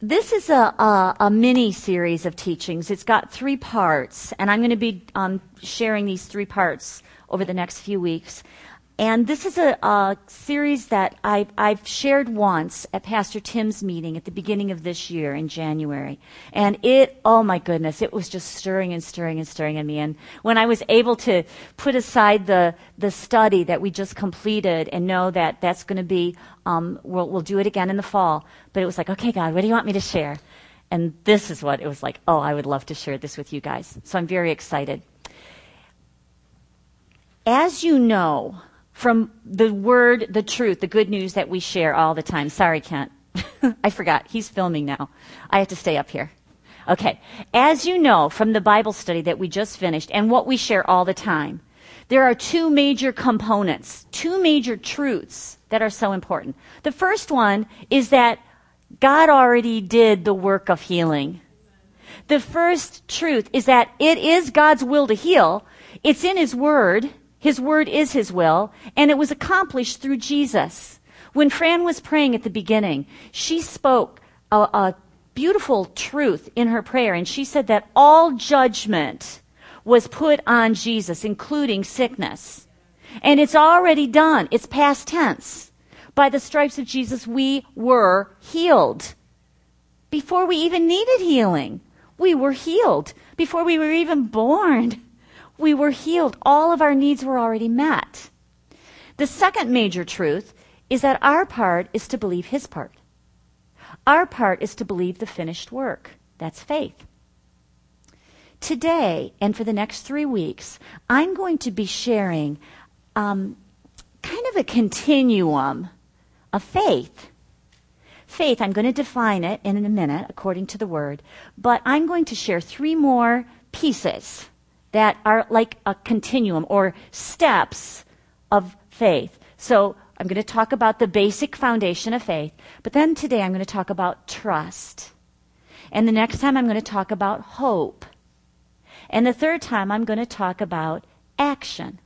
This is a, a, a, mini series of teachings. It's got three parts, and I'm going to be um, sharing these three parts over the next few weeks. And this is a, a series that I, I've shared once at Pastor Tim's meeting at the beginning of this year in January. And it, oh my goodness, it was just stirring and stirring and stirring in me. And when I was able to put aside the, the study that we just completed and know that that's going to be, um, we'll, we'll do it again in the fall. But it was like, okay, God, what do you want me to share? And this is what it was like, oh, I would love to share this with you guys. So I'm very excited. As you know, from the word, the truth, the good news that we share all the time. Sorry, Kent. I forgot. He's filming now. I have to stay up here. Okay. As you know from the Bible study that we just finished and what we share all the time, there are two major components, two major truths that are so important. The first one is that God already did the work of healing. The first truth is that it is God's will to heal. It's in His Word. His word is his will, and it was accomplished through Jesus. When Fran was praying at the beginning, she spoke a, a beautiful truth in her prayer, and she said that all judgment was put on Jesus, including sickness. And it's already done. It's past tense. By the stripes of Jesus, we were healed. Before we even needed healing, we were healed. Before we were even born, we were healed. All of our needs were already met. The second major truth is that our part is to believe his part. Our part is to believe the finished work. That's faith. Today and for the next three weeks, I'm going to be sharing um, kind of a continuum of faith. Faith, I'm going to define it in a minute according to the word, but I'm going to share three more pieces that are like a continuum or steps of faith. So I'm going to talk about the basic foundation of faith, but then today I'm going to talk about trust. And the next time I'm going to talk about hope. And the third time I'm going to talk about action.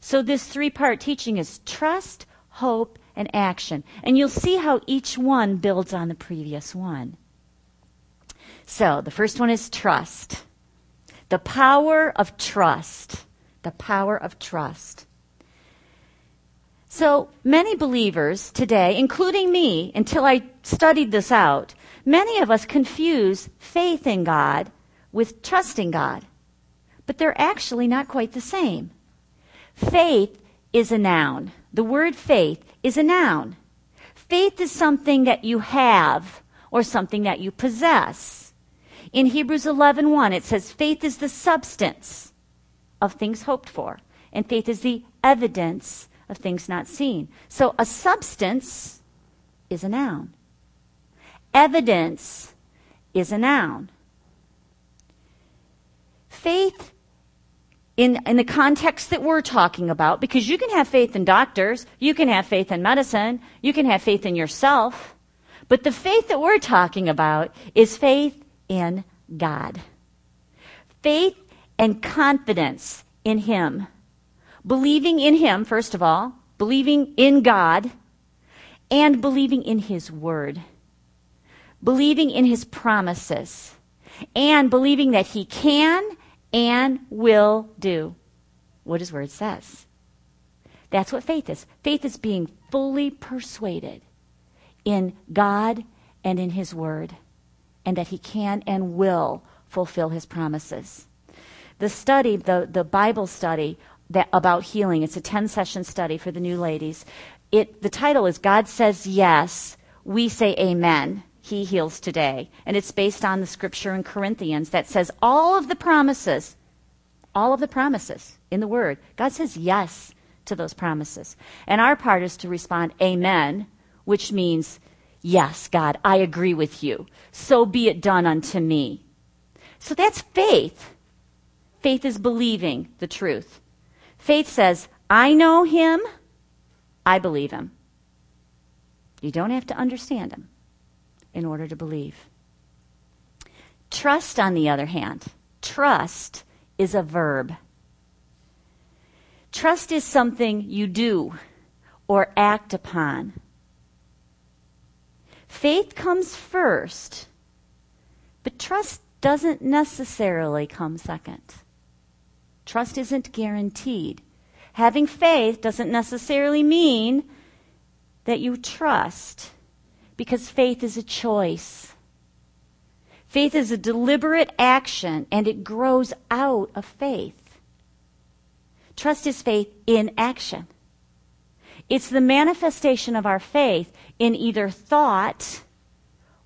So this three part teaching is trust, hope, and action. And you'll see how each one builds on the previous one. So the first one is trust. The power of trust. The power of trust. So many believers today, including me, until I studied this out, many of us confuse faith in God with trusting God. But they're actually not quite the same. Faith is a noun. The word faith is a noun. Faith is something that you have or something that you possess. In Hebrews 11:1 1, it says faith is the substance of things hoped for and faith is the evidence of things not seen. So a substance is a noun. Evidence is a noun. Faith in, in the context that we're talking about, because you can have faith in doctors, you can have faith in medicine, you can have faith in yourself, but the faith that we're talking about is faith in God. Faith and confidence in Him. Believing in Him, first of all, believing in God, and believing in His Word. Believing in His promises, and believing that He can and will do what His Word says. That's what faith is. Faith is being fully persuaded in God and in His Word and that he can and will fulfill his promises. The study, the, the Bible study that, about healing, it's a 10 session study for the new ladies. It, the title is God Says Yes, We Say Amen. He heals today. And it's based on the scripture in Corinthians that says all of the promises, all of the promises in the Word, God says yes to those promises. And our part is to respond, Amen, which means Yes, God, I agree with you. So be it done unto me. So that's faith. Faith is believing the truth. Faith says, I know him, I believe him. You don't have to understand him in order to believe. Trust, on the other hand, trust is a verb. Trust is something you do or act upon. Faith comes first, but trust doesn't necessarily come second. Trust isn't guaranteed. Having faith doesn't necessarily mean that you trust, because faith is a choice. Faith is a deliberate action, and it grows out of faith. Trust is faith in action. It's the manifestation of our faith in either thought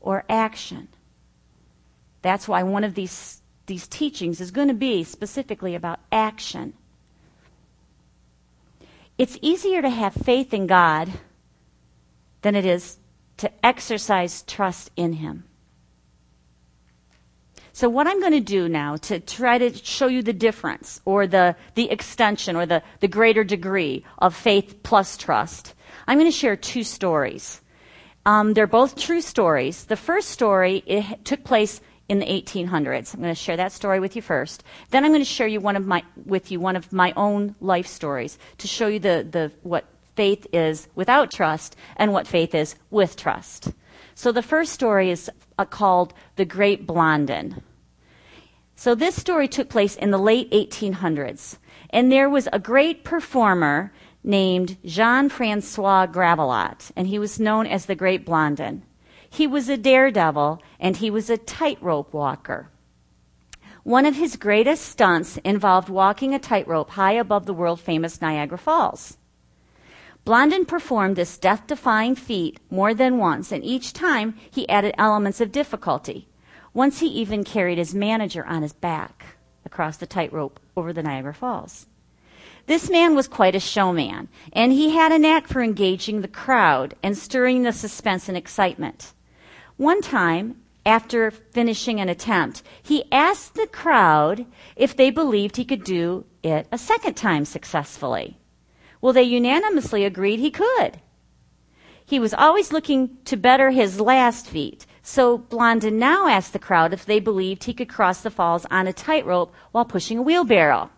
or action. That's why one of these, these teachings is going to be specifically about action. It's easier to have faith in God than it is to exercise trust in Him. So, what I'm going to do now to try to show you the difference or the, the extension or the, the greater degree of faith plus trust, I'm going to share two stories. Um, they're both true stories. The first story it took place in the 1800s. I'm going to share that story with you first. Then I'm going to share you one of my, with you one of my own life stories to show you the, the, what faith is without trust and what faith is with trust. So the first story is uh, called The Great Blondin. So this story took place in the late 1800s, and there was a great performer named Jean Francois Gravelotte, and he was known as the Great Blondin. He was a daredevil, and he was a tightrope walker. One of his greatest stunts involved walking a tightrope high above the world famous Niagara Falls. Blondin performed this death defying feat more than once, and each time he added elements of difficulty. Once he even carried his manager on his back across the tightrope over the Niagara Falls. This man was quite a showman, and he had a knack for engaging the crowd and stirring the suspense and excitement. One time, after finishing an attempt, he asked the crowd if they believed he could do it a second time successfully. Well, they unanimously agreed he could. He was always looking to better his last feat, so Blondin now asked the crowd if they believed he could cross the falls on a tightrope while pushing a wheelbarrow.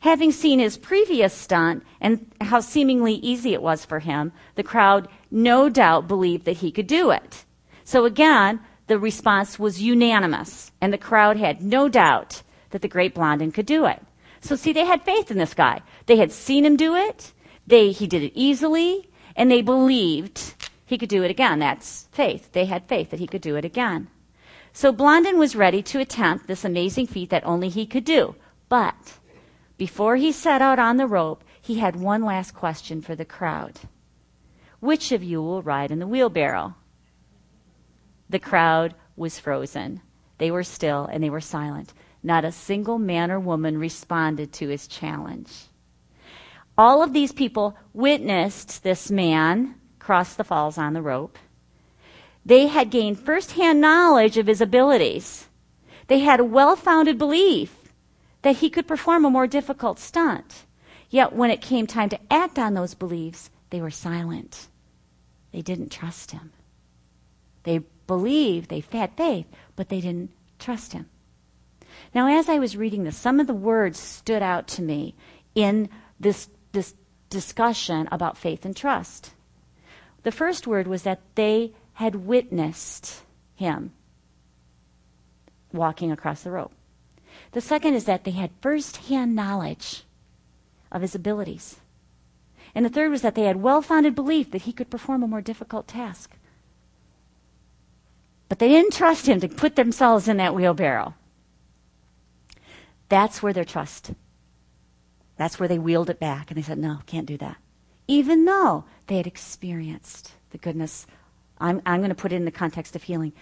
Having seen his previous stunt and how seemingly easy it was for him, the crowd no doubt believed that he could do it. So again, the response was unanimous, and the crowd had no doubt that the great Blondin could do it. So see, they had faith in this guy. They had seen him do it. They, he did it easily, and they believed he could do it again. That's faith. They had faith that he could do it again. So Blondin was ready to attempt this amazing feat that only he could do. But before he set out on the rope, he had one last question for the crowd. Which of you will ride in the wheelbarrow? The crowd was frozen. They were still and they were silent. Not a single man or woman responded to his challenge. All of these people witnessed this man cross the falls on the rope. They had gained firsthand knowledge of his abilities. They had a well founded belief that he could perform a more difficult stunt. Yet when it came time to act on those beliefs, they were silent. They didn't trust him. They believed, they had faith, but they didn't trust him. Now, as I was reading this, some of the words stood out to me in this, this discussion about faith and trust. The first word was that they had witnessed him walking across the rope. The second is that they had first-hand knowledge of his abilities. And the third was that they had well founded belief that he could perform a more difficult task. But they didn't trust him to put themselves in that wheelbarrow. That's where their trust. That's where they wheeled it back and they said, no, can't do that. Even though they had experienced the goodness, I'm, I'm going to put it in the context of healing.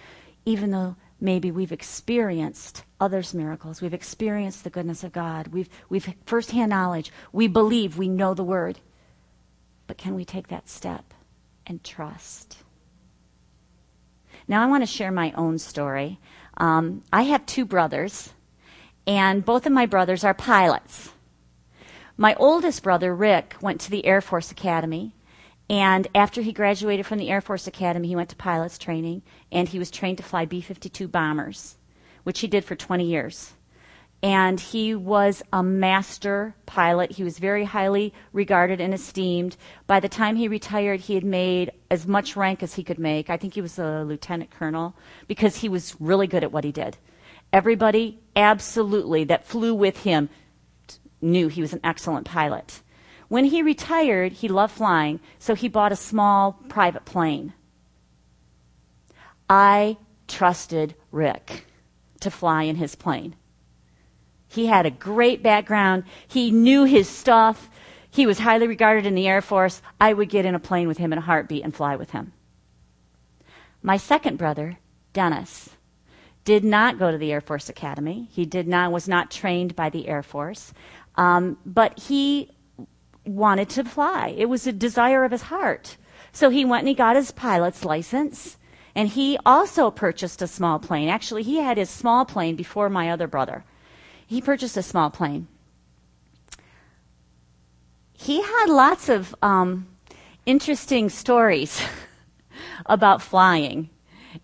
Even though maybe we've experienced others' miracles, we've experienced the goodness of God, we've, we've firsthand knowledge, we believe, we know the word. But can we take that step and trust? Now, I want to share my own story. Um, I have two brothers and both of my brothers are pilots. My oldest brother, Rick, went to the Air Force Academy. And after he graduated from the Air Force Academy, he went to pilot's training, and he was trained to fly B 52 bombers, which he did for 20 years. and he was a master pilot. He was very highly regarded and esteemed. By the time he retired, he had made as much rank as he could make. I think he was a lieutenant colonel because he was really good at what he did. Everybody, absolutely, that flew with him knew he was an excellent pilot. When he retired, he loved flying, so he bought a small private plane. I trusted Rick to fly in his plane. He had a great background. He knew his stuff. He was highly regarded in the Air Force. I would get in a plane with him in a heartbeat and fly with him. My second brother, Dennis, did not go to the Air Force Academy. He did not was not trained by the Air Force, um, but he wanted to fly. It was a desire of his heart. So he went and he got his pilot's license, and he also purchased a small plane. Actually, he had his small plane before my other brother he purchased a small plane. He had lots of um, interesting stories about flying,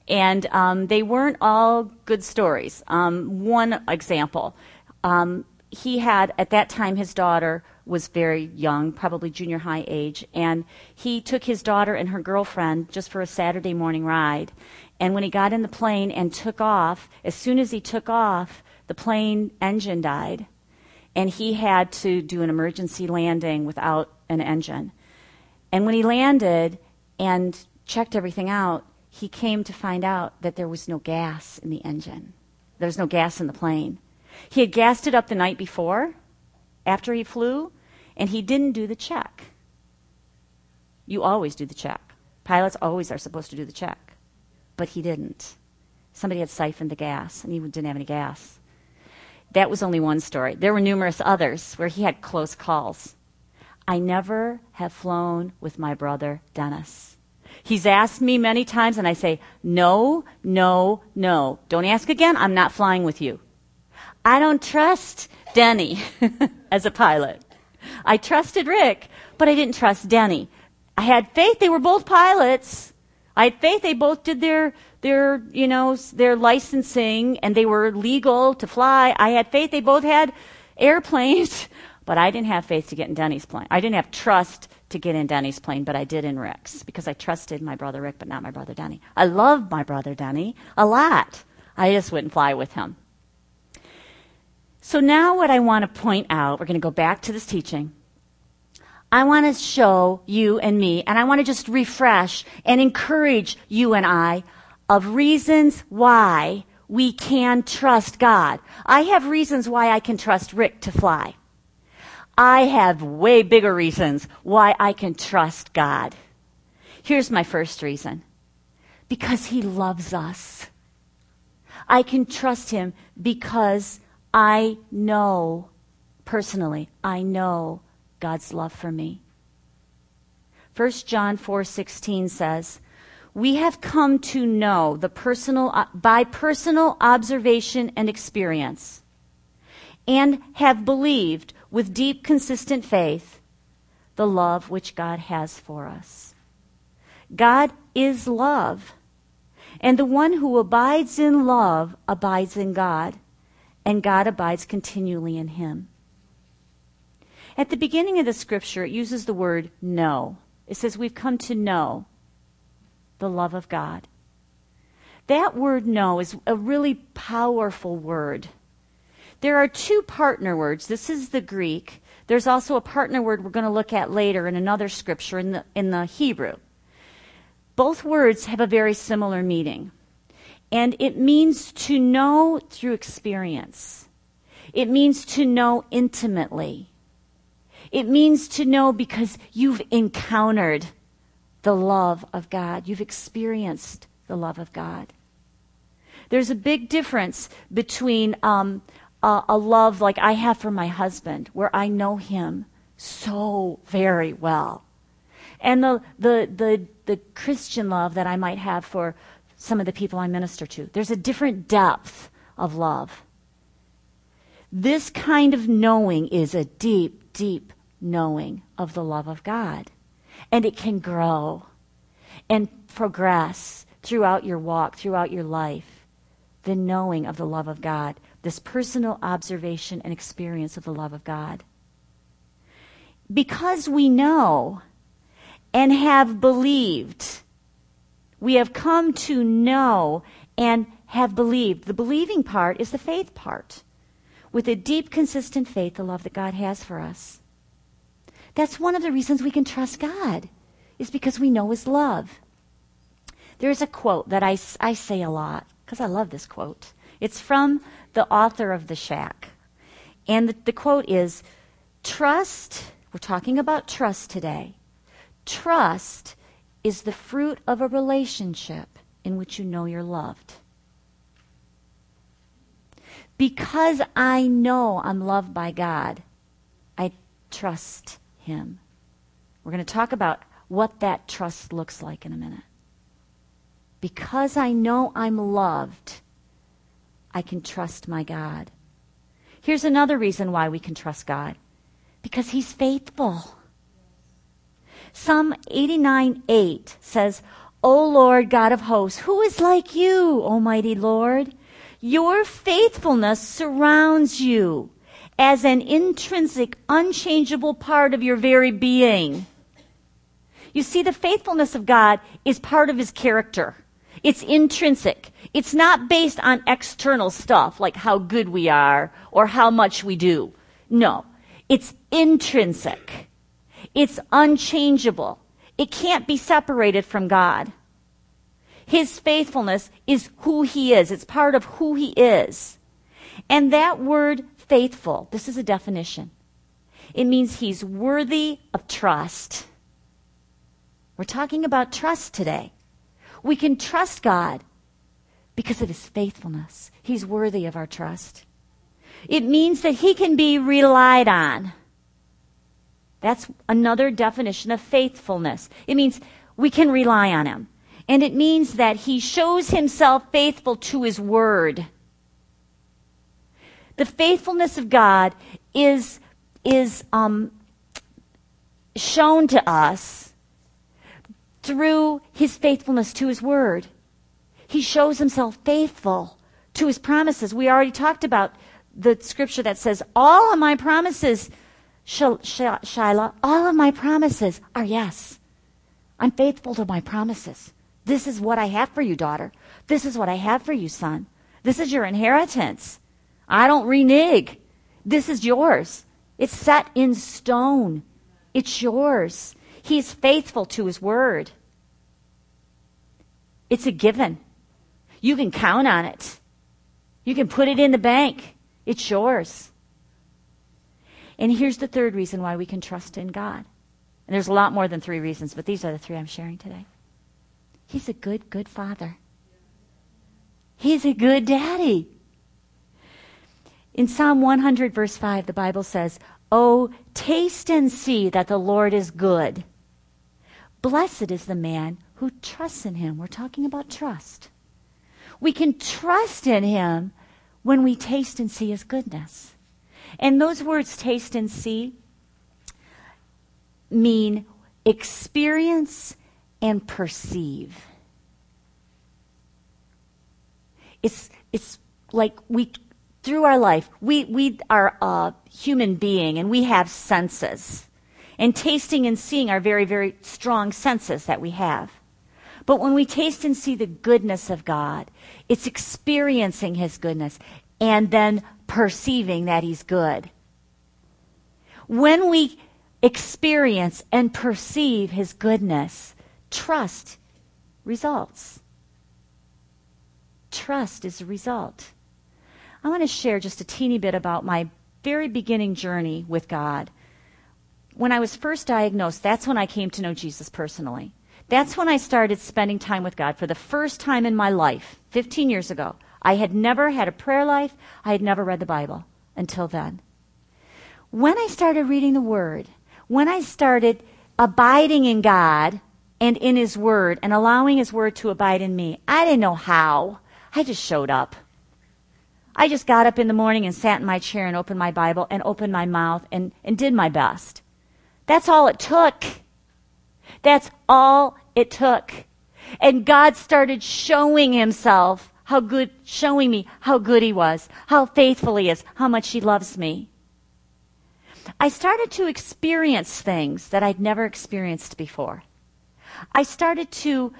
and um, they weren't all good stories. Um, one example um, he had, at that time, his daughter was very young, probably junior high age, and he took his daughter and her girlfriend just for a Saturday morning ride. And when he got in the plane and took off, as soon as he took off, the plane engine died, and he had to do an emergency landing without an engine. And when he landed and checked everything out, he came to find out that there was no gas in the engine. There was no gas in the plane. He had gassed it up the night before, after he flew, and he didn't do the check. You always do the check. Pilots always are supposed to do the check. But he didn't. Somebody had siphoned the gas, and he didn't have any gas. That was only one story. There were numerous others where he had close calls. I never have flown with my brother Dennis. He's asked me many times, and I say, No, no, no. Don't ask again. I'm not flying with you. I don't trust Denny as a pilot. I trusted Rick, but I didn't trust Denny. I had faith they were both pilots. I had faith they both did their their, you know, their licensing and they were legal to fly. I had faith they both had airplanes, but I didn't have faith to get in Denny's plane. I didn't have trust to get in Denny's plane, but I did in Rick's because I trusted my brother Rick, but not my brother Denny. I love my brother Denny a lot. I just wouldn't fly with him. So now what I want to point out, we're going to go back to this teaching. I want to show you and me, and I want to just refresh and encourage you and I of reasons why we can trust God. I have reasons why I can trust Rick to fly. I have way bigger reasons why I can trust God. Here's my first reason because He loves us. I can trust Him because I know, personally, I know God's love for me. 1 John 4:16 says, we have come to know the personal, uh, by personal observation and experience, and have believed with deep, consistent faith the love which God has for us. God is love, and the one who abides in love abides in God, and God abides continually in him. At the beginning of the scripture, it uses the word know. It says, We've come to know the love of God. That word know is a really powerful word. There are two partner words. This is the Greek. There's also a partner word we're going to look at later in another scripture in the, in the Hebrew. Both words have a very similar meaning. And it means to know through experience. It means to know intimately. It means to know because you've encountered the love of God. You've experienced the love of God. There's a big difference between um, a, a love like I have for my husband, where I know him so very well, and the, the, the, the Christian love that I might have for some of the people I minister to. There's a different depth of love. This kind of knowing is a deep, deep knowing of the love of God and it can grow and progress throughout your walk, throughout your life. the knowing of the love of God, this personal observation and experience of the love of God. Because we know and have believed, we have come to know and have believed. The believing part is the faith part. With a deep, consistent faith, the love that God has for us. That's one of the reasons we can trust God, is because we know His love. There's a quote that I, I say a lot, because I love this quote. It's from the author of The Shack. And the, the quote is Trust, we're talking about trust today. Trust is the fruit of a relationship in which you know you're loved. Because I know I'm loved by God, I trust Him. We're going to talk about what that trust looks like in a minute. Because I know I'm loved, I can trust my God. Here's another reason why we can trust God because He's faithful. Psalm 89 8 says, O Lord God of hosts, who is like you, Almighty Lord? Your faithfulness surrounds you as an intrinsic, unchangeable part of your very being. You see, the faithfulness of God is part of his character. It's intrinsic. It's not based on external stuff like how good we are or how much we do. No, it's intrinsic. It's unchangeable. It can't be separated from God. His faithfulness is who he is. It's part of who he is. And that word faithful, this is a definition. It means he's worthy of trust. We're talking about trust today. We can trust God because of his faithfulness. He's worthy of our trust. It means that he can be relied on. That's another definition of faithfulness. It means we can rely on him. And it means that he shows himself faithful to his word. The faithfulness of God is, is um, shown to us through his faithfulness to his word. He shows himself faithful to his promises. We already talked about the scripture that says, All of my promises Shiloh, all of my promises are yes. I'm faithful to my promises. This is what I have for you, daughter. This is what I have for you, son. This is your inheritance. I don't renege. This is yours. It's set in stone. It's yours. He's faithful to his word. It's a given. You can count on it. You can put it in the bank. It's yours. And here's the third reason why we can trust in God. And there's a lot more than three reasons, but these are the three I'm sharing today. He's a good, good father. He's a good daddy. In Psalm 100, verse 5, the Bible says, Oh, taste and see that the Lord is good. Blessed is the man who trusts in him. We're talking about trust. We can trust in him when we taste and see his goodness. And those words, taste and see, mean experience and perceive. It's, it's like we, through our life, we, we are a human being and we have senses. And tasting and seeing are very, very strong senses that we have. But when we taste and see the goodness of God, it's experiencing His goodness and then perceiving that He's good. When we experience and perceive His goodness, trust results. Trust is a result. I want to share just a teeny bit about my very beginning journey with God. When I was first diagnosed, that's when I came to know Jesus personally. That's when I started spending time with God for the first time in my life, 15 years ago. I had never had a prayer life. I had never read the Bible until then. When I started reading the Word, when I started abiding in God and in His Word and allowing His Word to abide in me, I didn't know how. I just showed up. I just got up in the morning and sat in my chair and opened my Bible and opened my mouth and, and did my best. That's all it took. That's all it took. And God started showing himself how good, showing me how good He was, how faithful He is, how much He loves me. I started to experience things that I'd never experienced before. I started to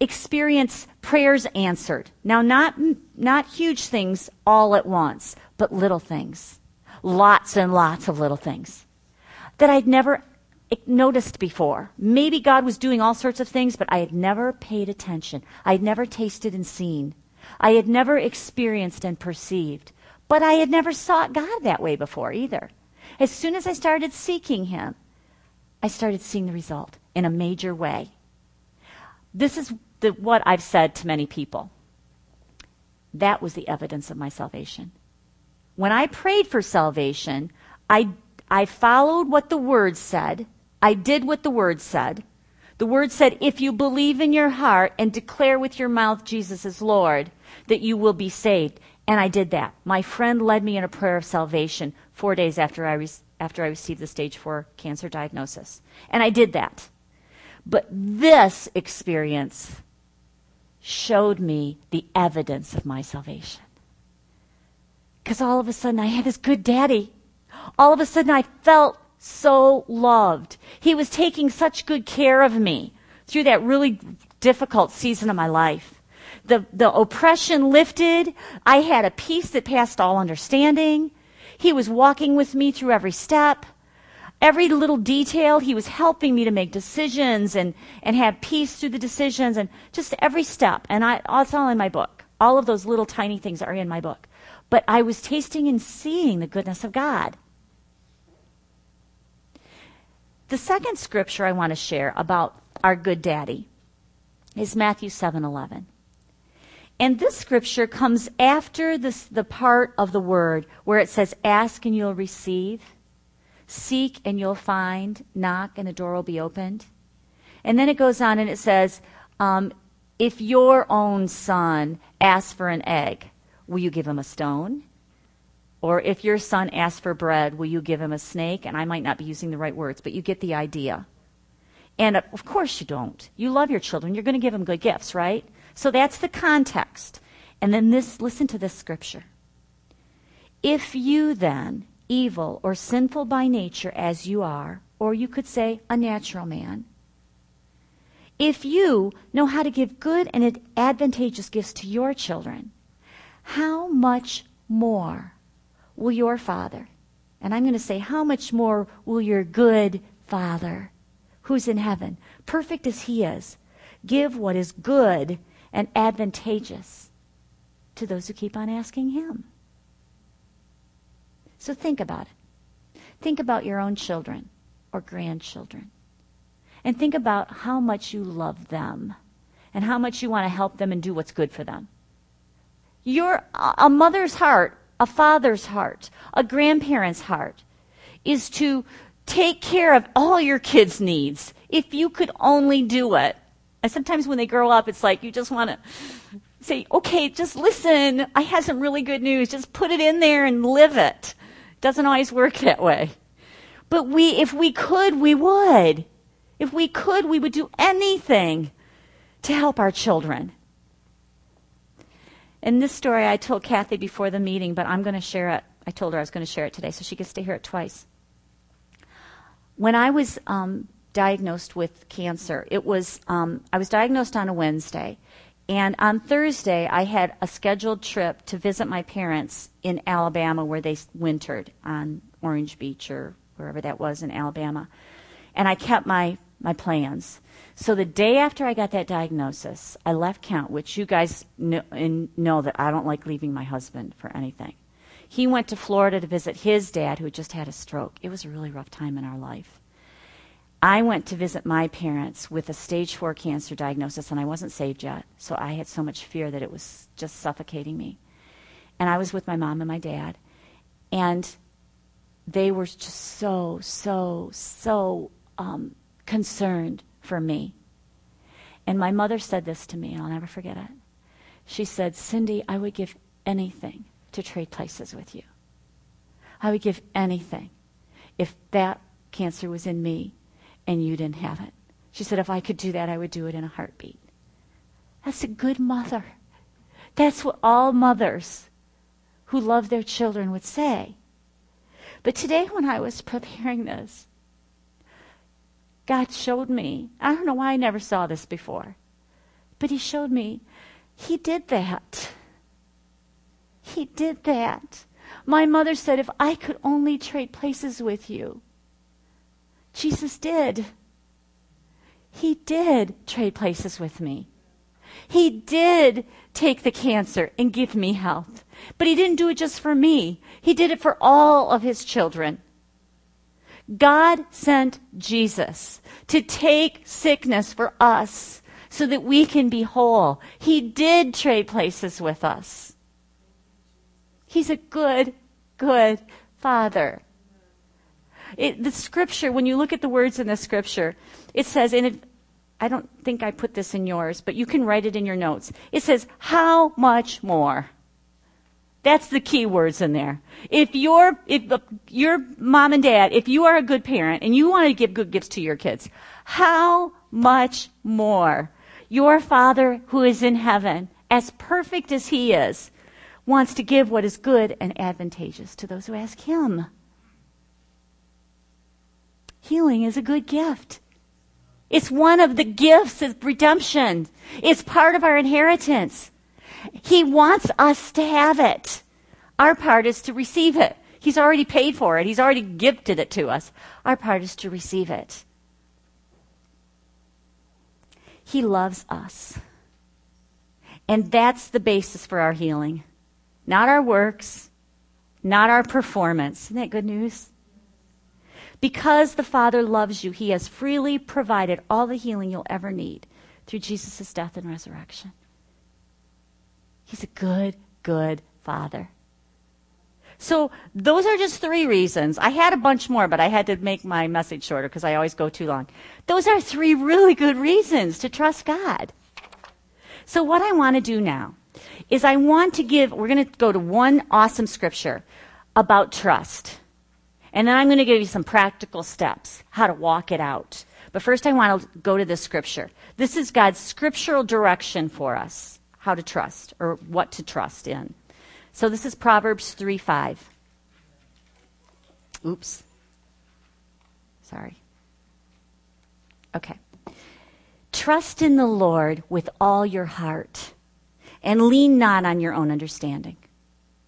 experience prayers answered. Now, not, not huge things all at once, but little things. Lots and lots of little things that I'd never noticed before. Maybe God was doing all sorts of things, but I had never paid attention. I had never tasted and seen. I had never experienced and perceived. But I had never sought God that way before either. As soon as I started seeking Him, I started seeing the result in a major way. This is the, what I've said to many people. That was the evidence of my salvation. When I prayed for salvation, I, I followed what the Word said. I did what the Word said. The Word said, if you believe in your heart and declare with your mouth Jesus is Lord, that you will be saved. And I did that. My friend led me in a prayer of salvation four days after I, re- after I received the stage four cancer diagnosis. And I did that. But this experience showed me the evidence of my salvation. Because all of a sudden I had this good daddy. All of a sudden I felt so loved. He was taking such good care of me through that really difficult season of my life. The, the oppression lifted. I had a peace that passed all understanding. He was walking with me through every step. Every little detail, he was helping me to make decisions and, and have peace through the decisions and just every step. And I, it's all in my book. All of those little tiny things are in my book. But I was tasting and seeing the goodness of God. The second scripture I want to share about our good daddy is Matthew 7:11. And this scripture comes after this, the part of the word where it says ask and you'll receive, seek and you'll find, knock and the door will be opened. And then it goes on and it says um, if your own son asks for an egg, will you give him a stone? Or if your son asks for bread, will you give him a snake? And I might not be using the right words, but you get the idea. And uh, of course you don't. You love your children. You're going to give them good gifts, right? So that's the context. And then this, listen to this scripture. If you then, evil or sinful by nature as you are, or you could say a natural man, if you know how to give good and advantageous gifts to your children, how much more will your Father, and I'm going to say, how much more will your good Father, who's in heaven, perfect as He is, give what is good and advantageous to those who keep on asking Him? So think about it. Think about your own children or grandchildren. And think about how much you love them and how much you want to help them and do what's good for them. Your, a mother's heart a father's heart, a grandparent's heart, is to take care of all your kids' needs if you could only do it. And sometimes when they grow up, it's like you just want to say, okay, just listen. I have some really good news. Just put it in there and live it. Doesn't always work that way. But we, if we could, we would. If we could, we would do anything to help our children. And this story I told Kathy before the meeting, but I'm going to share it. I told her I was going to share it today, so she gets to hear it twice. When I was um, diagnosed with cancer, it was um, I was diagnosed on a Wednesday, and on Thursday I had a scheduled trip to visit my parents in Alabama, where they wintered on Orange Beach or wherever that was in Alabama, and I kept my my plans. So the day after I got that diagnosis, I left Kent, which you guys know, know that I don't like leaving my husband for anything. He went to Florida to visit his dad, who had just had a stroke. It was a really rough time in our life. I went to visit my parents with a stage four cancer diagnosis, and I wasn't saved yet, so I had so much fear that it was just suffocating me. And I was with my mom and my dad, and they were just so, so, so um, concerned for me. And my mother said this to me, and I'll never forget it. She said, Cindy, I would give anything to trade places with you. I would give anything if that cancer was in me and you didn't have it. She said, if I could do that, I would do it in a heartbeat. That's a good mother That's what all mothers who love their children would say. But today, when I was preparing this, God showed me. I don't know why I never saw this before, but He showed me He did that. He did that. My mother said, If I could only trade places with you. Jesus did. He did trade places with me. He did take the cancer and give me health. But he didn't do it just for me. He did it for all of his children. God sent Jesus to take sickness for us so that we can be whole. He did trade places with us. He's a good, good father. It, the scripture, when you look at the words in the scripture, it says, and I don't think I put this in yours, but you can write it in your notes. It says, how much more? That's the key words in there. If you're, if your mom and dad, if you are a good parent and you want to give good gifts to your kids, how much more your Father who is in heaven, as perfect as He is, wants to give what is good and advantageous to those who ask Him. Healing is a good gift. It's one of the gifts of redemption. It's part of our inheritance. He wants us to have it. Our part is to receive it. He's already paid for it. He's already gifted it to us. Our part is to receive it. He loves us. And that's the basis for our healing. Not our works, not our performance. Isn't that good news? Because the Father loves you, He has freely provided all the healing you'll ever need through Jesus' death and resurrection. He's a good, good Father. So, those are just three reasons. I had a bunch more, but I had to make my message shorter because I always go too long. Those are three really good reasons to trust God. So, what I want to do now is I want to give, we're going to go to one awesome scripture about trust. And then I'm going to give you some practical steps, how to walk it out. But first, I want to go to this scripture. This is God's scriptural direction for us, how to trust or what to trust in. So this is Proverbs 3 5. Oops. Sorry. Okay. Trust in the Lord with all your heart and lean not on your own understanding.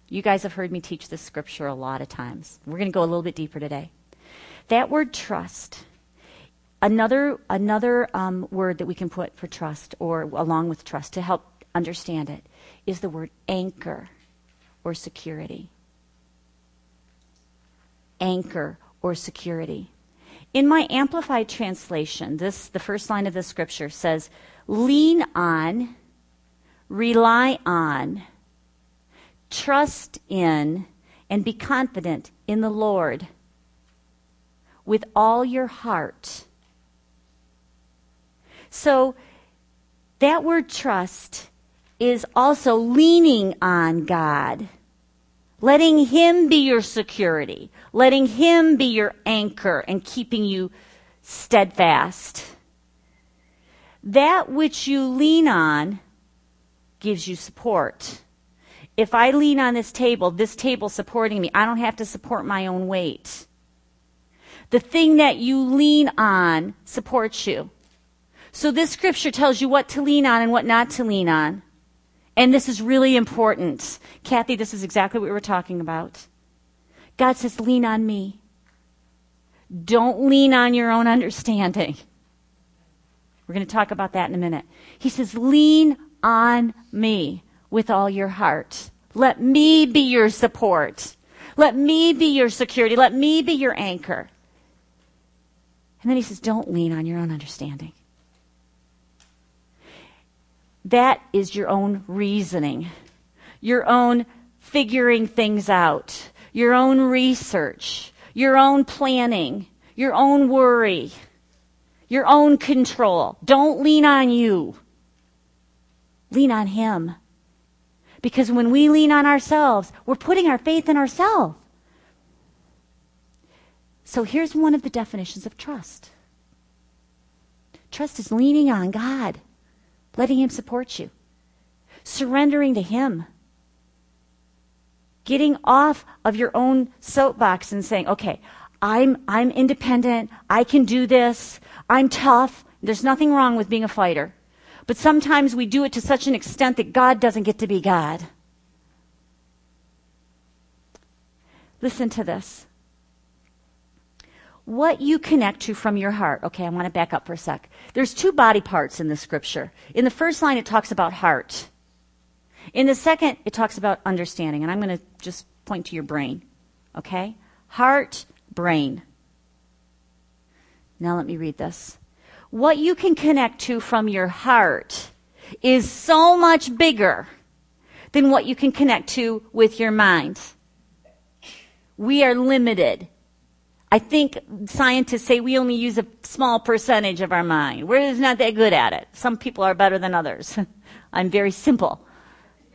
You guys have heard me teach this scripture a lot of times. We're going to go a little bit deeper today. That word trust, another, another um, word that we can put for trust or along with trust to help understand it is the word anchor or security. Anchor or security. In my amplified translation, this the first line of the scripture says, lean on, rely on, trust in and be confident in the Lord with all your heart. So, that word trust is also leaning on God, letting Him be your security, letting Him be your anchor and keeping you steadfast. That which you lean on gives you support if I lean on this table, this table supporting me, I don't have to support my own weight. The thing that you lean on supports you. So this scripture tells you what to lean on and what not to lean on. And this is really important. Kathy, this is exactly what we were talking about. God says, lean on me. Don't lean on your own understanding. We're going to talk about that in a minute. He says, lean on me with all your heart. Let me be your support. Let me be your security. Let me be your anchor. And then he says, Don't lean on your own understanding. That is your own reasoning, your own figuring things out, your own research, your own planning, your own worry, your own control. Don't lean on you. Lean on him. Because when we lean on ourselves, we're putting our faith in ourselves. So here's one of the definitions of trust trust is leaning on God, letting Him support you. surrendering to Him. Getting off of your own soapbox and saying, okay, I'm, I'm independent. I can do this. I'm tough. There's nothing wrong with being a fighter. But sometimes we do it to such an extent that God doesn't get to be God. Listen to this. What you connect to from your heart. Okay, I want to back up for a sec. There's two body parts in the scripture. In the first line, it talks about heart. In the second, it talks about understanding. And I'm going to just point to your brain. Okay? Heart, brain. Now let me read this. What you can connect to from your heart is so much bigger than what you can connect to with your mind. We are limited. I think scientists say we only use a small percentage of our mind. We're just not that good at it. Some people are better than others. I'm very simple.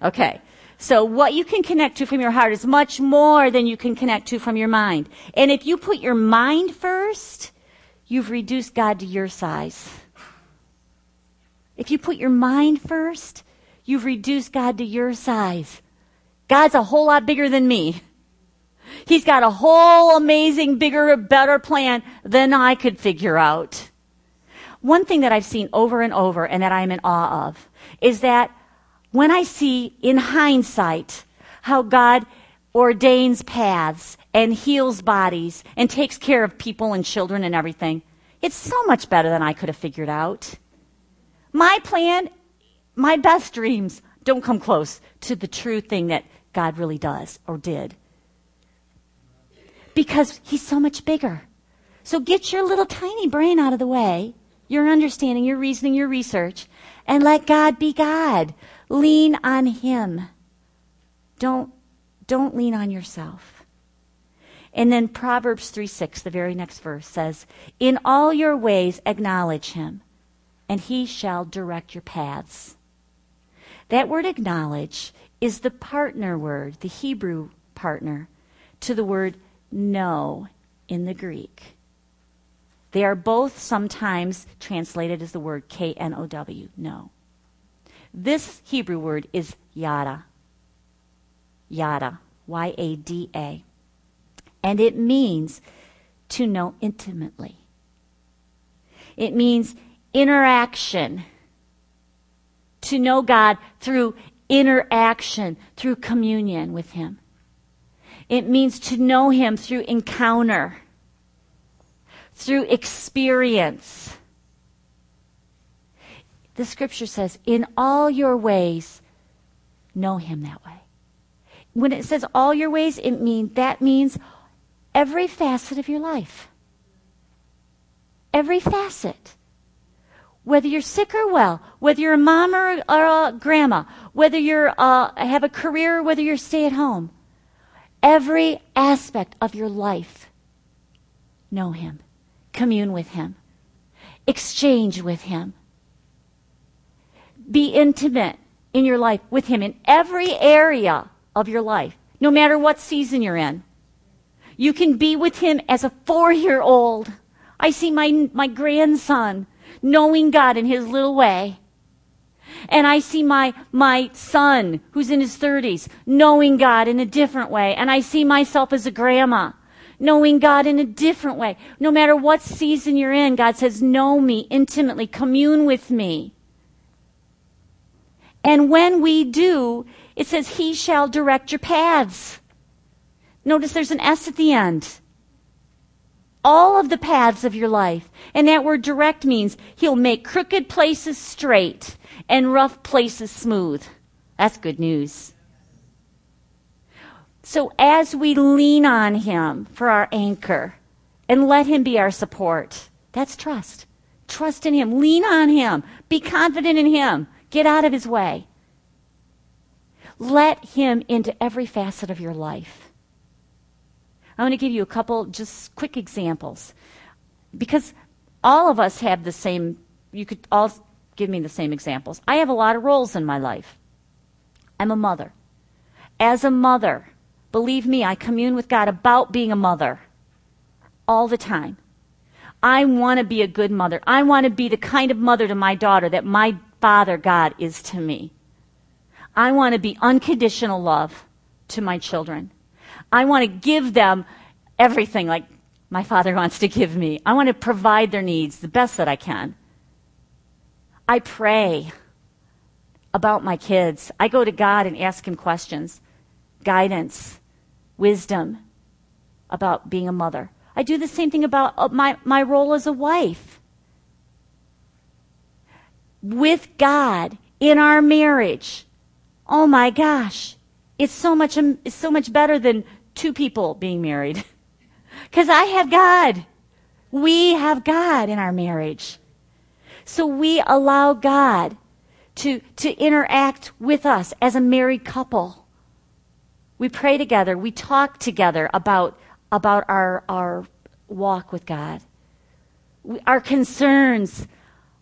Okay. So what you can connect to from your heart is much more than you can connect to from your mind. And if you put your mind first, you've reduced God to your size. If you put your mind first, you've reduced God to your size. God's a whole lot bigger than me. He's got a whole amazing, bigger, better plan than I could figure out. One thing that I've seen over and over and that I'm in awe of is that when I see in hindsight how God ordains paths and heals bodies and takes care of people and children and everything, it's so much better than I could have figured out. My plan, my best dreams don't come close to the true thing that God really does or did. Because He's so much bigger. So get your little tiny brain out of the way, your understanding, your reasoning, your research, and let God be God. Lean on Him. Don't, don't lean on yourself. And then Proverbs 3 6, the very next verse says, In all your ways acknowledge Him, and He shall direct your paths. That word acknowledge is the partner word, the Hebrew partner, to the word know in the Greek. They are both sometimes translated as the word K N O W, know. This Hebrew word is yada. Yada. Y A D A. And it means to know intimately. It means interaction. To know God through interaction, through communion with Him. It means to know Him through encounter, through experience the scripture says, in all your ways, know him that way. When it says all your ways, it means that means every facet of your life. Every facet. Whether you're sick or well, whether you're a mom or, or a grandma, whether you uh, have a career whether you're stay at home, every aspect of your life, know Him, commune with Him, exchange with Him be intimate in your life with Him in every area of your life, no matter what season you're in. You can be with Him as a four year old. I see my, my grandson knowing God in his little way. And I see my, my son, who's in his 30s, knowing God in a different way. And I see myself as a grandma, knowing God in a different way. No matter what season you're in, God says, know me intimately, commune with me. And when we do, it says, He shall direct your paths. Notice there's an S at the end. All of the paths of your life. And that word direct means He'll make crooked places straight and rough places smooth. That's good news. So as we lean on Him for our anchor and let Him be our support, that's trust. Trust in Him. Lean on Him. Be confident in Him. Get out of his way. Let him into every facet of your life. I'm going to give you a couple just quick examples because all of us have the same, you could all give me the same examples. I have a lot of roles in my life. I'm a mother. As a mother, believe me, I commune with God about being a mother all the time. I want to be a good mother. I want to be the kind of mother to my daughter that my Father God is to me. I want to be unconditional love to my children. I want to give them everything like my father wants to give me. I want to provide their needs the best that I can. I pray about my kids. I go to God and ask Him questions, guidance, wisdom about being a mother. I do the same thing about uh, my, my role as a wife. With God in our marriage. Oh my gosh. It's so much, um, it's so much better than two people being married. Because I have God. We have God in our marriage. So we allow God to, to interact with us as a married couple. We pray together. We talk together about, about our, our walk with God. We, our concerns,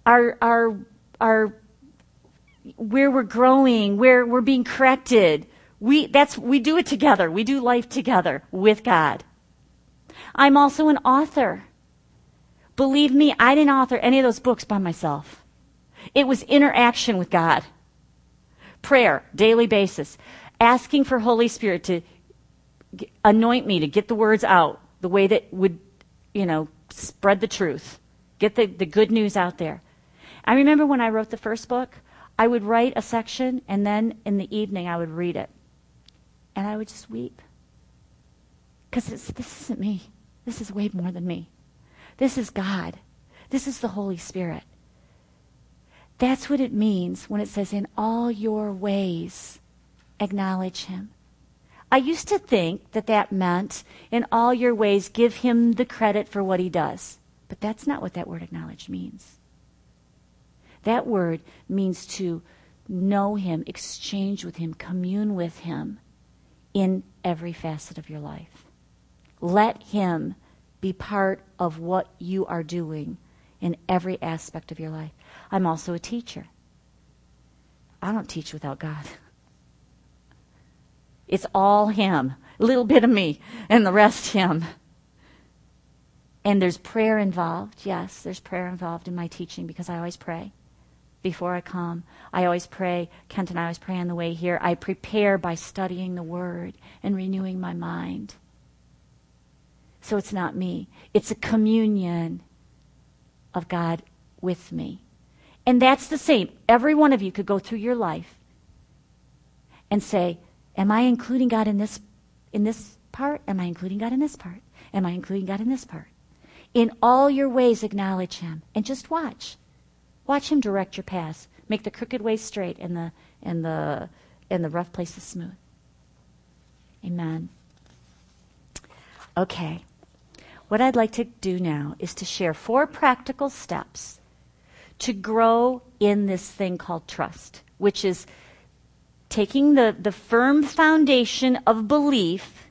our, our, our, where we're growing, where we're being corrected. We, that's, we do it together. We do life together with God. I'm also an author. Believe me, I didn't author any of those books by myself. It was interaction with God. Prayer, daily basis. Asking for Holy Spirit to anoint me to get the words out the way that would, you know, spread the truth. Get the, the good news out there. I remember when I wrote the first book, I would write a section and then in the evening I would read it. And I would just weep. Because this isn't me. This is way more than me. This is God. This is the Holy Spirit. That's what it means when it says, in all your ways, acknowledge him. I used to think that that meant, in all your ways, give him the credit for what he does. But that's not what that word acknowledge means. That word means to know him, exchange with him, commune with him in every facet of your life. Let him be part of what you are doing in every aspect of your life. I'm also a teacher. I don't teach without God. It's all Him, a little bit of me, and the rest Him. And there's prayer involved. Yes, there's prayer involved in my teaching because I always pray before I come. I always pray. Kent and I always pray on the way here. I prepare by studying the Word and renewing my mind. So it's not me, it's a communion of God with me. And that's the same. Every one of you could go through your life and say, Am I including God in this in this part? Am I including God in this part? Am I including God in this part? In all your ways acknowledge him and just watch. Watch him direct your paths. Make the crooked ways straight and the and the and the rough places smooth. Amen. Okay. What I'd like to do now is to share four practical steps to grow in this thing called trust, which is taking the, the firm foundation of belief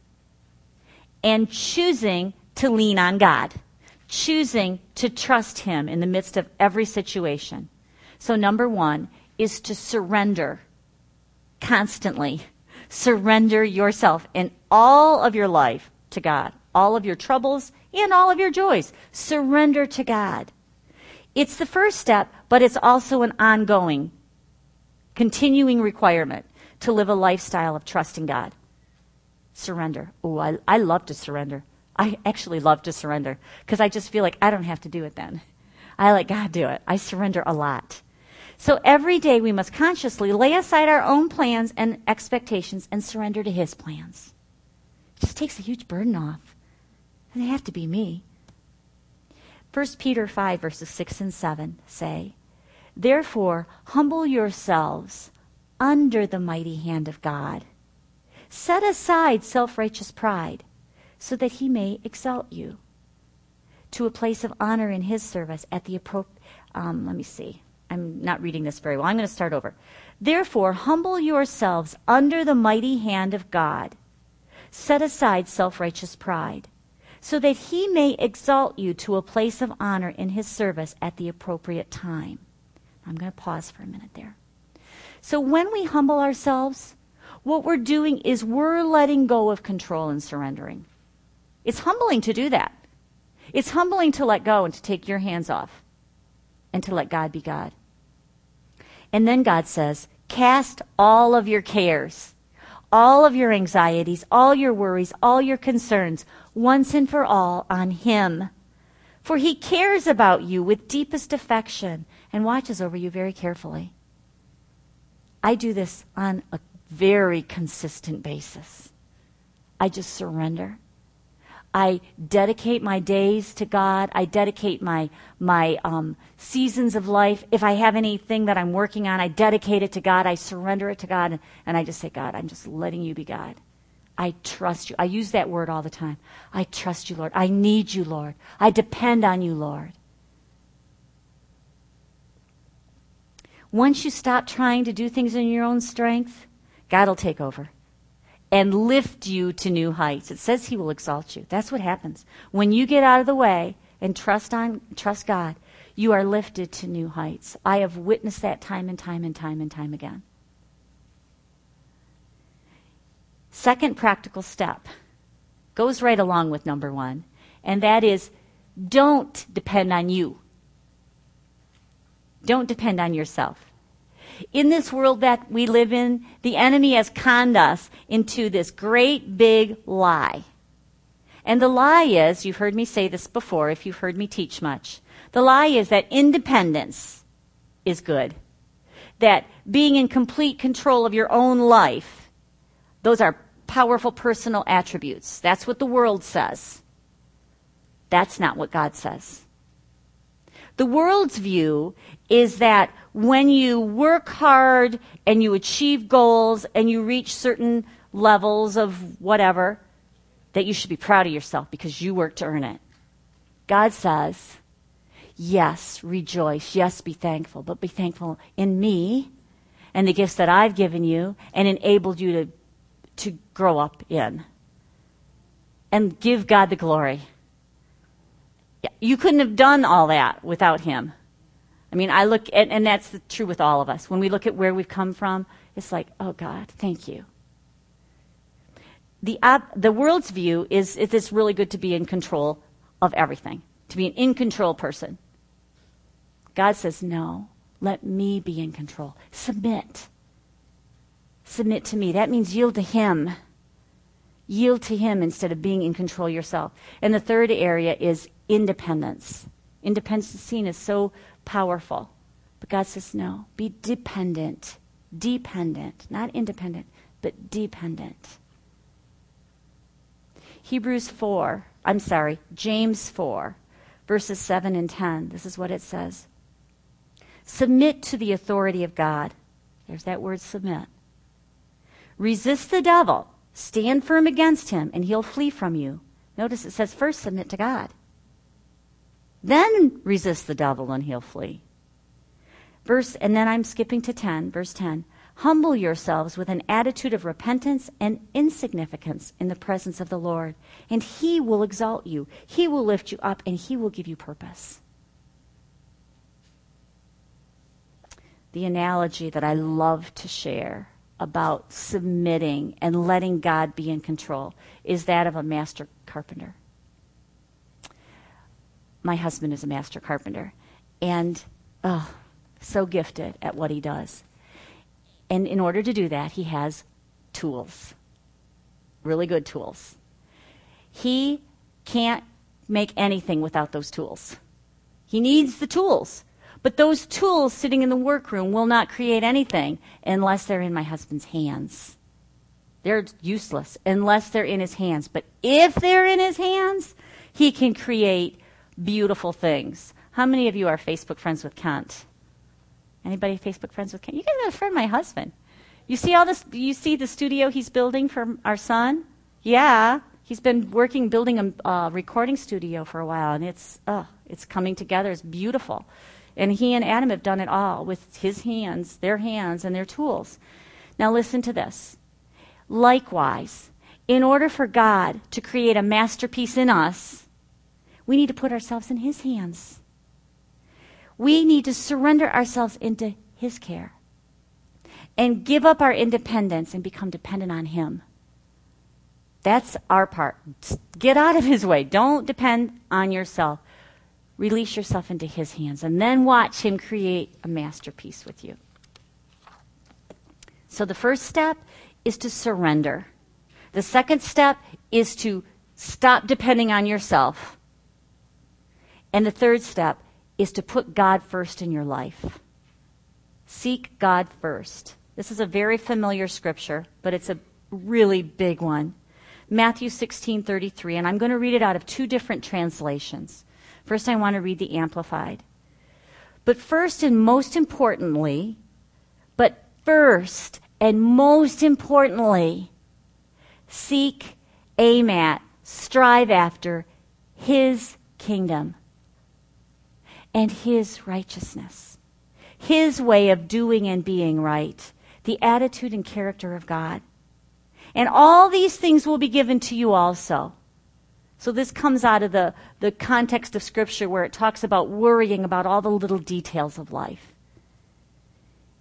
and choosing to lean on God, choosing to trust Him in the midst of every situation. So, number one is to surrender constantly. Surrender yourself in all of your life to God, all of your troubles and all of your joys. Surrender to God. It's the first step, but it's also an ongoing, continuing requirement to live a lifestyle of trusting God. Surrender. Oh, I, I love to surrender. I actually love to surrender because I just feel like I don't have to do it then. I let God do it. I surrender a lot. So every day we must consciously lay aside our own plans and expectations and surrender to His plans. It just takes a huge burden off. It doesn't have to be me. 1 Peter 5, verses 6 and 7 say, Therefore, humble yourselves under the mighty hand of God. Set aside self righteous pride, so that he may exalt you to a place of honor in his service at the appropriate. Um, let me see. I'm not reading this very well. I'm going to start over. Therefore, humble yourselves under the mighty hand of God. Set aside self righteous pride so that he may exalt you to a place of honor in his service at the appropriate time. I'm going to pause for a minute there. So when we humble ourselves, what we're doing is we're letting go of control and surrendering. It's humbling to do that. It's humbling to let go and to take your hands off and to let God be God. And then God says, Cast all of your cares, all of your anxieties, all your worries, all your concerns, once and for all on Him. For He cares about you with deepest affection and watches over you very carefully. I do this on a very consistent basis. I just surrender. I dedicate my days to God. I dedicate my my um, seasons of life. If I have anything that I'm working on, I dedicate it to God. I surrender it to God, and, and I just say, God, I'm just letting you be God. I trust you. I use that word all the time. I trust you, Lord. I need you, Lord. I depend on you, Lord. Once you stop trying to do things in your own strength, God will take over and lift you to new heights. It says he will exalt you. That's what happens. When you get out of the way and trust on trust God, you are lifted to new heights. I have witnessed that time and time and time and time again. Second practical step goes right along with number 1, and that is don't depend on you. Don't depend on yourself. In this world that we live in, the enemy has conned us into this great big lie. And the lie is, you've heard me say this before if you've heard me teach much, the lie is that independence is good. That being in complete control of your own life, those are powerful personal attributes. That's what the world says. That's not what God says. The world's view is that when you work hard and you achieve goals and you reach certain levels of whatever, that you should be proud of yourself because you worked to earn it. God says, yes, rejoice. Yes, be thankful, but be thankful in me and the gifts that I've given you and enabled you to, to grow up in. And give God the glory. You couldn't have done all that without him. I mean, I look at, and that's true with all of us. When we look at where we've come from, it's like, oh God, thank you. The, the world's view is it's really good to be in control of everything, to be an in control person. God says, no, let me be in control. Submit. Submit to me. That means yield to Him. Yield to Him instead of being in control yourself. And the third area is independence. Independence is seen as so powerful. But God says, no, be dependent. Dependent. Not independent, but dependent. Hebrews 4, I'm sorry, James 4, verses 7 and 10. This is what it says Submit to the authority of God. There's that word submit. Resist the devil. Stand firm against him, and he'll flee from you. Notice it says first submit to God. Then resist the devil and he'll flee. Verse, and then I'm skipping to 10, verse 10. Humble yourselves with an attitude of repentance and insignificance in the presence of the Lord, and he will exalt you. He will lift you up, and he will give you purpose. The analogy that I love to share about submitting and letting God be in control is that of a master carpenter my husband is a master carpenter and oh, so gifted at what he does. And in order to do that, he has tools, really good tools. He can't make anything without those tools. He needs the tools. But those tools sitting in the workroom will not create anything unless they're in my husband's hands. They're useless unless they're in his hands. But if they're in his hands, he can create beautiful things. How many of you are Facebook friends with Kent? Anybody Facebook friends with Kent? You are a friend my husband. You see all this? You see the studio he's building for our son? Yeah, he's been working building a uh, recording studio for a while, and it's uh, it's coming together. It's beautiful, and he and Adam have done it all with his hands, their hands, and their tools. Now listen to this. Likewise, in order for God to create a masterpiece in us, we need to put ourselves in His hands. We need to surrender ourselves into His care and give up our independence and become dependent on Him. That's our part. Get out of His way. Don't depend on yourself. Release yourself into His hands and then watch Him create a masterpiece with you. So the first step is to surrender. The second step is to stop depending on yourself. And the third step is to put God first in your life. Seek God first. This is a very familiar scripture, but it's a really big one. Matthew 16:33, and I'm going to read it out of two different translations. First, I want to read the amplified. But first and most importantly, but first and most importantly, seek, aim at, strive after his kingdom and his righteousness, his way of doing and being right, the attitude and character of God. And all these things will be given to you also. So this comes out of the, the context of Scripture where it talks about worrying about all the little details of life.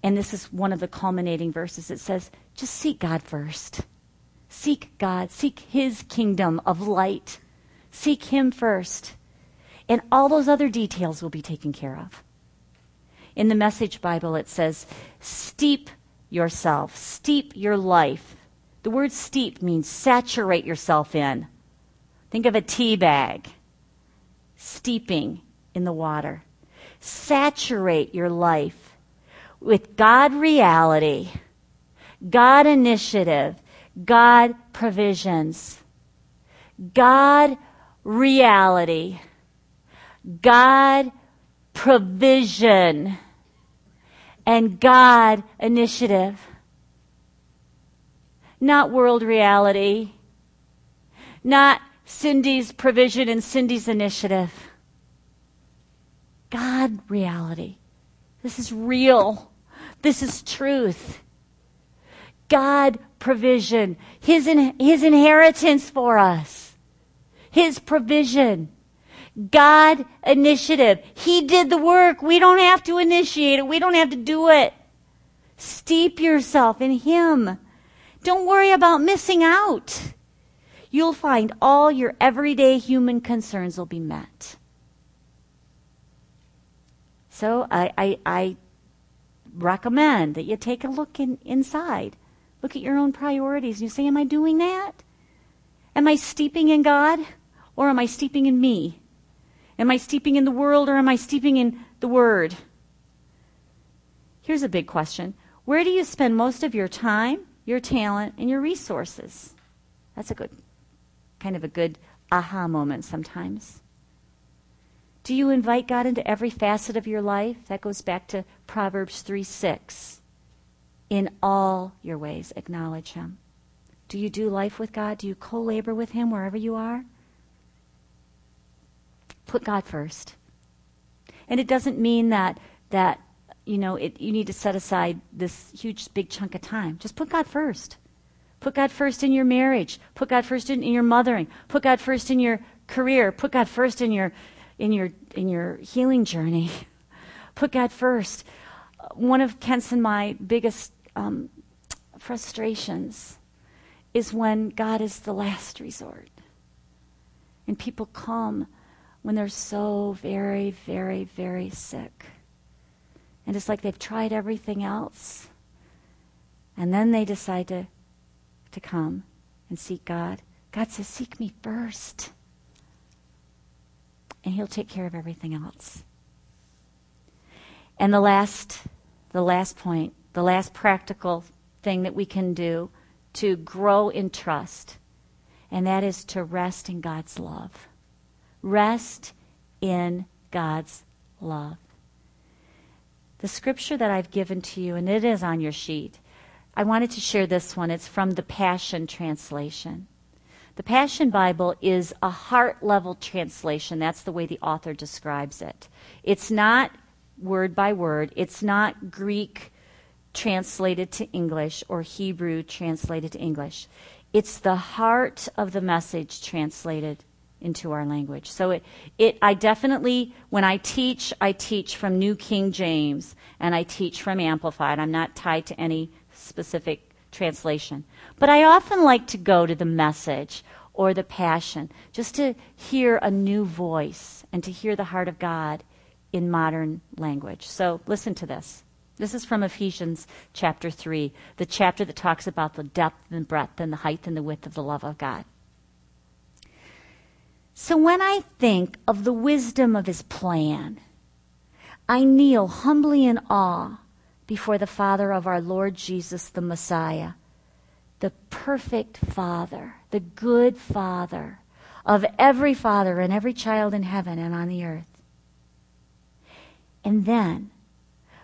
And this is one of the culminating verses. It says, just seek God first. Seek God. Seek His kingdom of light. Seek Him first. And all those other details will be taken care of. In the Message Bible, it says, steep yourself, steep your life. The word steep means saturate yourself in. Think of a tea bag, steeping in the water. Saturate your life with God reality, God initiative, God provisions, God reality. God provision and God initiative. Not world reality. Not Cindy's provision and Cindy's initiative. God reality. This is real. This is truth. God provision. His, in, his inheritance for us. His provision. God initiative. He did the work. We don't have to initiate it. We don't have to do it. Steep yourself in Him. Don't worry about missing out. You'll find all your everyday human concerns will be met. So I, I, I recommend that you take a look in, inside. Look at your own priorities. And you say, Am I doing that? Am I steeping in God or am I steeping in me? Am I steeping in the world or am I steeping in the Word? Here's a big question Where do you spend most of your time, your talent, and your resources? That's a good, kind of a good aha moment sometimes. Do you invite God into every facet of your life? That goes back to Proverbs 3 6. In all your ways, acknowledge Him. Do you do life with God? Do you co labor with Him wherever you are? Put God first. And it doesn't mean that that you know it, you need to set aside this huge big chunk of time. Just put God first. Put God first in your marriage. Put God first in, in your mothering. Put God first in your career. Put God first in your in your in your healing journey. Put God first. One of Kent's and my biggest um, frustrations is when God is the last resort, and people come when they're so very, very, very sick. And it's like they've tried everything else. And then they decide to, to come and seek God. God says, Seek me first. And He'll take care of everything else. And the last, the last point, the last practical thing that we can do to grow in trust, and that is to rest in God's love. Rest in God's love. The scripture that I've given to you, and it is on your sheet, I wanted to share this one. It's from the Passion Translation. The Passion Bible is a heart level translation. That's the way the author describes it. It's not word by word, it's not Greek translated to English or Hebrew translated to English. It's the heart of the message translated into our language. So it, it, I definitely, when I teach, I teach from New King James and I teach from Amplified. I'm not tied to any specific translation. But I often like to go to the message or the passion just to hear a new voice and to hear the heart of God in modern language. So listen to this. This is from Ephesians chapter 3, the chapter that talks about the depth and breadth and the height and the width of the love of God. So when I think of the wisdom of his plan, I kneel humbly in awe before the Father of our Lord Jesus the Messiah, the perfect Father, the good Father of every father and every child in heaven and on the earth. And then,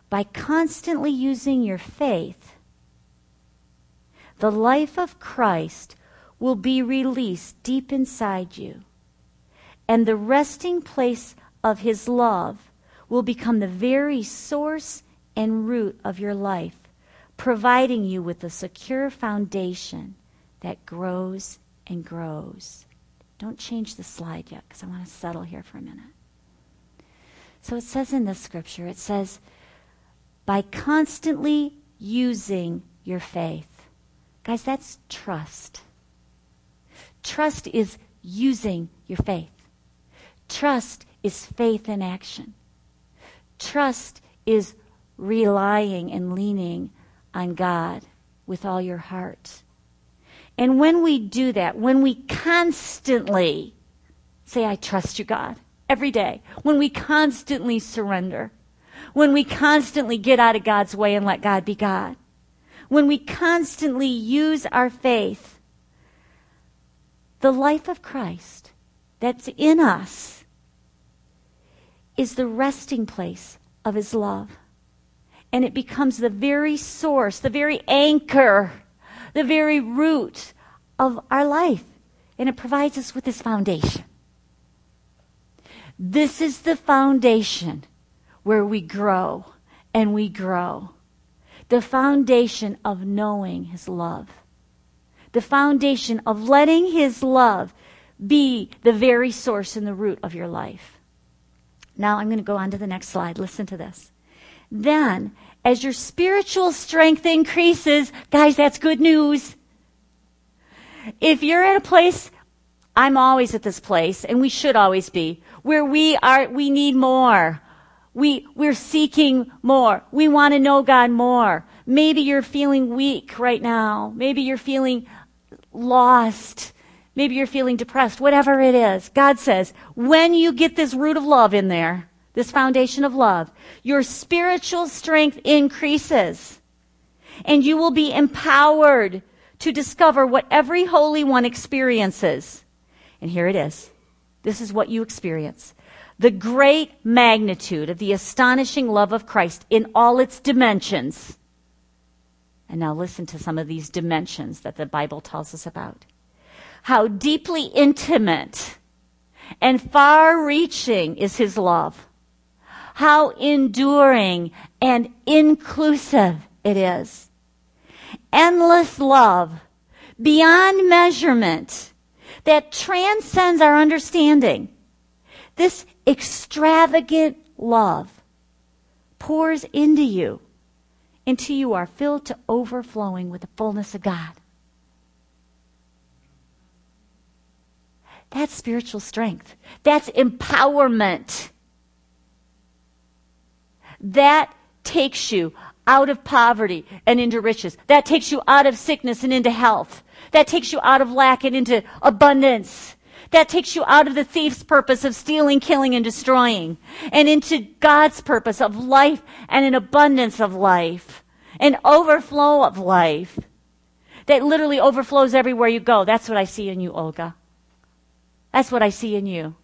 by constantly using your faith, the life of Christ will be released deep inside you and the resting place of His love will become the very source and root of your life, providing you with a secure foundation that grows and grows. Don't change the slide yet because I want to settle here for a minute. So it says in this scripture, it says, by constantly using your faith. Guys, that's trust. Trust is using your faith. Trust is faith in action. Trust is relying and leaning on God with all your heart. And when we do that, when we constantly say, I trust you, God, every day, when we constantly surrender, when we constantly get out of God's way and let God be God, when we constantly use our faith, the life of Christ that's in us is the resting place of his love. And it becomes the very source, the very anchor, the very root of our life. And it provides us with this foundation. This is the foundation where we grow and we grow. The foundation of knowing His love. The foundation of letting His love be the very source and the root of your life. Now I'm going to go on to the next slide. Listen to this. Then, as your spiritual strength increases, guys, that's good news. If you're at a place, I'm always at this place, and we should always be, where we are, we need more. We, we're seeking more. We want to know God more. Maybe you're feeling weak right now. Maybe you're feeling lost. Maybe you're feeling depressed, whatever it is. God says, when you get this root of love in there, this foundation of love, your spiritual strength increases. And you will be empowered to discover what every Holy One experiences. And here it is. This is what you experience. The great magnitude of the astonishing love of Christ in all its dimensions. And now listen to some of these dimensions that the Bible tells us about how deeply intimate and far reaching is his love. How enduring and inclusive it is. Endless love beyond measurement that transcends our understanding. This extravagant love pours into you until you are filled to overflowing with the fullness of God. That's spiritual strength. That's empowerment. That takes you out of poverty and into riches. That takes you out of sickness and into health. That takes you out of lack and into abundance. That takes you out of the thief's purpose of stealing, killing, and destroying and into God's purpose of life and an abundance of life, an overflow of life that literally overflows everywhere you go. That's what I see in you, Olga. That's what I see in you.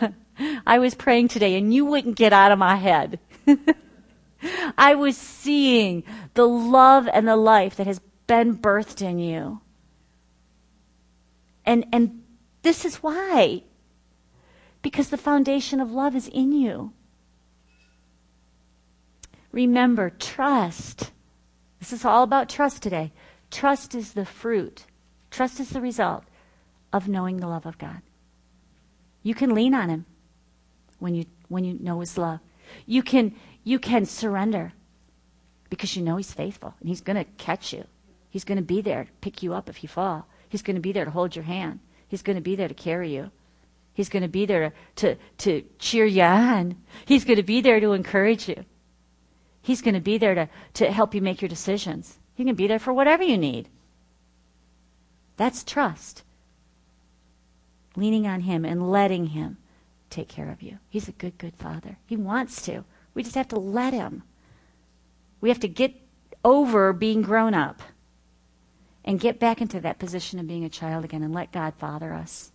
I was praying today and you wouldn't get out of my head. I was seeing the love and the life that has been birthed in you. And, and this is why. Because the foundation of love is in you. Remember, trust. This is all about trust today. Trust is the fruit, trust is the result of knowing the love of God. You can lean on him when you when you know his love. You can you can surrender because you know he's faithful and he's going to catch you. He's going to be there to pick you up if you fall. He's going to be there to hold your hand. He's going to be there to carry you. He's going to be there to, to, cheer you on. He's going to be there to encourage you. He's going to be there to, to help you make your decisions. He can be there for whatever you need. That's trust. Leaning on Him and letting Him take care of you. He's a good, good Father. He wants to. We just have to let Him. We have to get over being grown up and get back into that position of being a child again and let God father us.